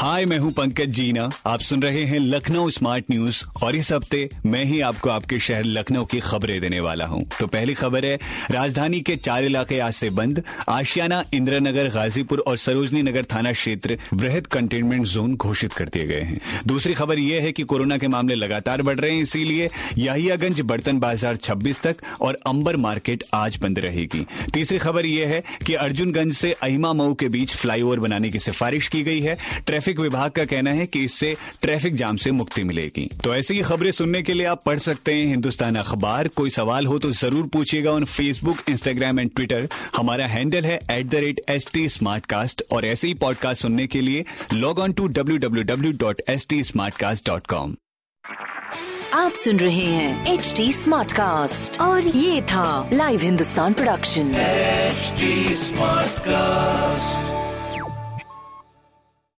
हाय, मैं हूँ पंकज जीना। आप सुन रहे हैं लखनऊ स्मार्ट न्यूज़ और इस हफ़्ते मैं ही आपको आपके शहर लखनऊ की खबरें देने वाला हूँ। तो पहली खबर है, राजधानी के चार इलाके आज से बंद। आशियाना, इंदिरानगर, गाजीपुर और सरोजनी नगर थाना क्षेत्र वृहद कंटेनमेंट जोन घोषित कर दिए गए हैं। दूसरी खबर यह है कि कोरोना के मामले लगातार बढ़ रहे हैं, इसीलिए याहियागंज, बर्तन बाज़ार 26 तक और अंबर मार्केट आज बंद रहेगी। तीसरी खबर यह है कि अर्जुनगंज से अहिमा मऊ के बीच फ्लाईओवर बनाने की सिफारिश की गई है। ट्रैफ़िक विभाग का कहना है कि इससे ट्रैफ़िक जाम से मुक्ति मिलेगी। तो ऐसी ही खबरें सुनने के लिए आप पढ़ सकते हैं हिंदुस्तान अखबार। कोई सवाल हो तो ज़रूर पूछिएगा on Facebook Instagram and Twitter हमारा हैंडल है at the rate H T और ऐसे ही पॉडकास्ट सुनने के लिए log on to W W W dot H T dot com आप सुन रहे हैं एच डी स्मार्ट कास्ट और ये था live Hindustan production HD Smartcast.